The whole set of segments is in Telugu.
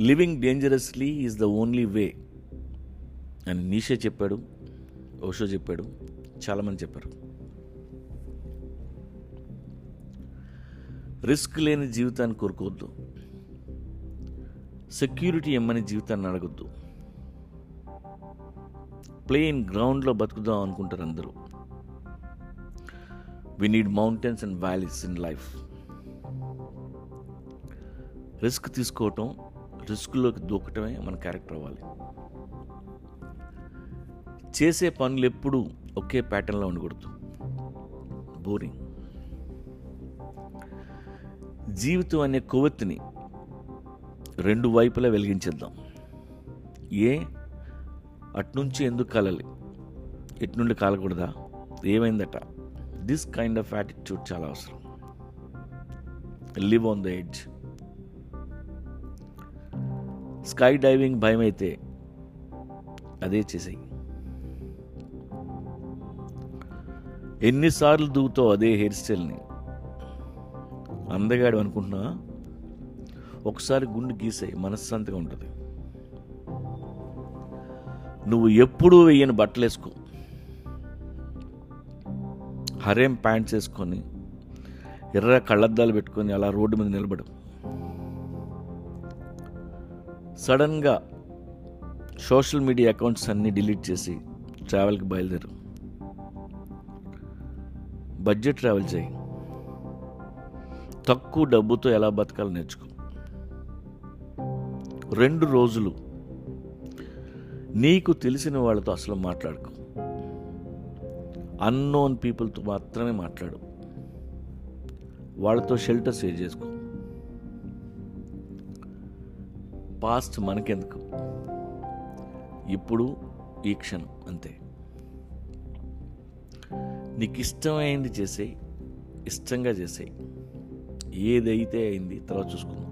Living dangerously is the only way అని నీషే చెప్పాడు ఓషో చెప్పాడు చాలామంది చెప్పారు. రిస్క్ లేని జీవితాన్ని కోరుకోవద్దు. సెక్యూరిటీ ఇమ్మని జీవితాన్ని అడగద్దు. ప్లెయిన్ గ్రౌండ్లో బతుకుదాం అనుకుంటారు అందరూ. We need mountains and valleys in life risk తీసుకోవటం రిస్క్లోకి దూకటమే మన క్యారెక్టర్ అవ్వాలి. చేసే పనులు ఎప్పుడూ ఒకే ప్యాటర్న్లో ఉండకూడదు. బోరింగ్. జీవితం అనే కొవ్వొత్తిని రెండు వైపులా వెలిగించేద్దాం. ఏ అట్నుంచి ఎందుకు కాలాలి? ఎట్నుండి కాలకూడదా? ఏమైందట? దిస్ కైండ్ ఆఫ్ యాటిట్యూడ్ చాలా అవసరం. Live on the edge sky diving భయం అయితే అదే చేసేయి. ఎన్నిసార్లు దూగుతావు అదే హెయిర్ స్టైల్ని? అందగాడు అనుకుంటున్నా ఒకసారి గుండు గీసాయి మనశ్శాంతిగా ఉంటుంది. నువ్వు ఎప్పుడూ వెయ్యని బట్టలు వేసుకో. హరేం ప్యాంట్స్ వేసుకొని ఎర్ర కళ్ళద్దాలు పెట్టుకొని అలా రోడ్డు మీద నిలబడు సడన్గా సోషల్ మీడియా అకౌంట్స్ అన్నీ డిలీట్ చేసి ట్రావెల్కి బయలుదేరు. బడ్జెట్ ట్రావెల్ చేయి. తక్కువ డబ్బుతో ఎలా బతకాలో నేర్చుకో. రెండు రోజులు నీకు తెలిసిన వాళ్ళతో అసలు మాట్లాడుకో. అన్నోన్ పీపుల్తో మాత్రమే మాట్లాడు. వాళ్ళతో షెల్టర్ సేవ్ చేసుకో. పాస్ట్ మనకెందుకు? ఇప్పుడు ఈ క్షణం అంతే. నీకు ఇష్టమైంది చేసే ఇష్టంగా చేసే ఏదైతే అయింది తర్వాత చూసుకుందాం.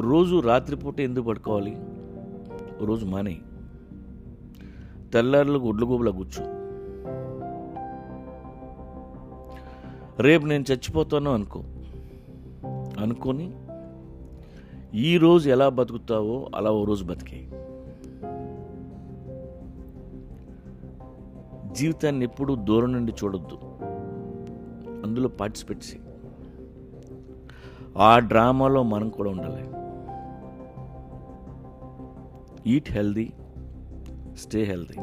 రోజు రాత్రిపూట ఎందుకు పడుకోవాలి? రోజు మానే తెల్లారులు గుడ్లు గూబుల కూర్చో. రేపు నేను చచ్చిపోతాను అనుకో. అనుకొని ఈ రోజు ఎలా బతుకుతావో అలా ఓ రోజు బతికే. జీవితాన్ని ఎప్పుడూ దూరం నుండి చూడొద్దు. అందులో పార్టిసిపేట్ చేయి. ఆ డ్రామాలో మనం కూడా ఉండాలి. ఈట్ హెల్దీ స్టే హెల్దీ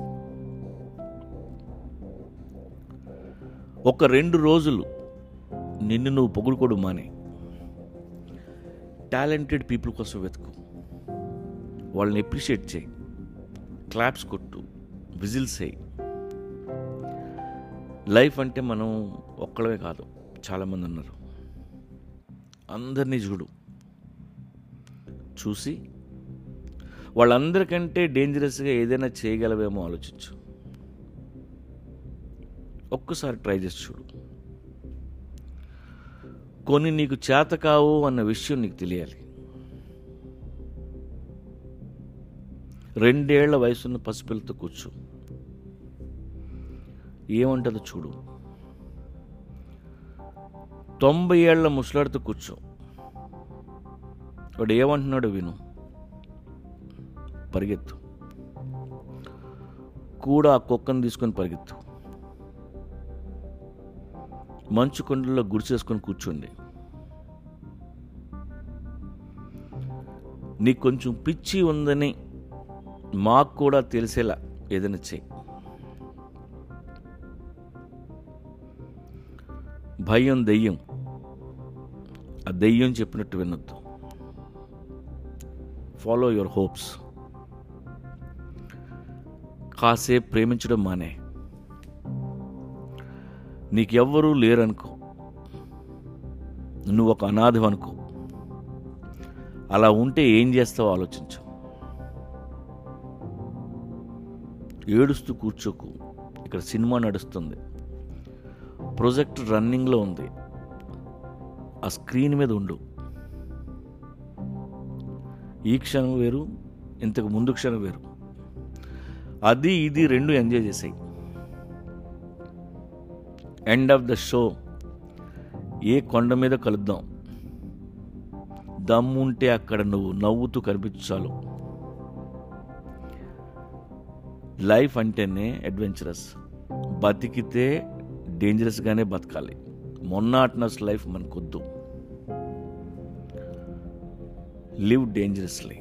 ఒక రెండు రోజులు నిన్ను నువ్వు పొగుడుకోడు మానే. టాలెంటెడ్ పీపుల్ కోసం వెతుకు. వాళ్ళని ఎప్రిషియేట్ చేయి. క్లాప్స్ కొట్టు. విజిల్స్ చేయి లైఫ్ అంటే మనం ఒక్కడమే కాదు చాలామంది ఉన్నారు. అందరినీ చూడు. చూసి వాళ్ళందరికంటే డేంజరస్గా ఏదైనా చేయగలవేమో ఆలోచించు. ఒక్కసారి ట్రై చేసి చూడు. కొన్ని నీకు చేత కావు అన్న విషయం నీకు తెలియాలి. రెండేళ్ళ వయసున్న పసిపిల్లతో కూర్చో. ఏమంటుందో చూడు. తొంభై ఏళ్ళ ముసలాడితో కూర్చో. వాడు ఏమంటున్నాడు విను. పరిగెత్తు. కూడా ఆ కుక్కను తీసుకొని పరిగెత్తు. మంచు కొండల్లో గుడిసేసుకొని కూర్చోండి నీకు కొంచెం పిచ్చి ఉందని మాకు కూడా తెలిసేలా ఏదైనా చెయ్యి. భయం దెయ్యం. ఆ దెయ్యం చెప్పినట్టు వినొద్దు. ఫాలో యువర్ హోప్స్ కాసేపు ప్రేమించడం మానే. నీకెవ్వరూ లేరనుకో. నువ్వు ఒక అనాథం అనుకో. అలా ఉంటే ఏం చేస్తావో ఆలోచించు. ఏడుస్తూ కూర్చోకు. ఇక్కడ సినిమా నడుస్తుంది. ప్రొజెక్ట్ రన్నింగ్లో ఉంది. ఆ స్క్రీన్ మీద ఉండు. ఈ క్షణం వేరు ఇంతకు ముందు క్షణం వేరు. అది ఇది రెండు ఎంజాయ్ చేసాయి. ఎండ్ ఆఫ్ ద షో ఏ కొండ మీద కలుద్దాం? దమ్ముంటే అక్కడ నువ్వు నవ్వుతూ కనిపించాలు లైఫ్ అంటేనే అడ్వెంచరస్ బతికితే డేంజరస్గానే బతకాలి. Monotonous life మనకొద్దు. Live dangerously